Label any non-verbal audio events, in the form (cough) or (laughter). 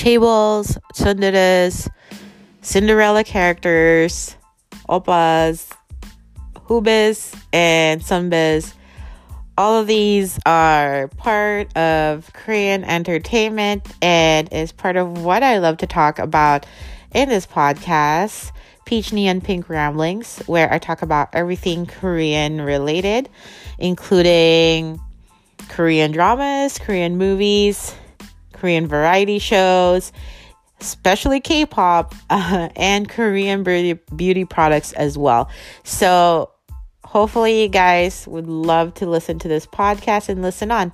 chaebols, tsunderes, Cinderella characters, oppas, hoobaes, and sunbaes. All of these are part of Korean entertainment and is part of what I love to talk about in this podcast, Peach Neon and Pink Ramblings, where I talk about everything Korean related, including Korean dramas, Korean movies, Korean variety shows, especially K pop, (laughs) uh, and Korean beauty, beauty products as well. So, hopefully, you guys would love to listen to this podcast and listen on.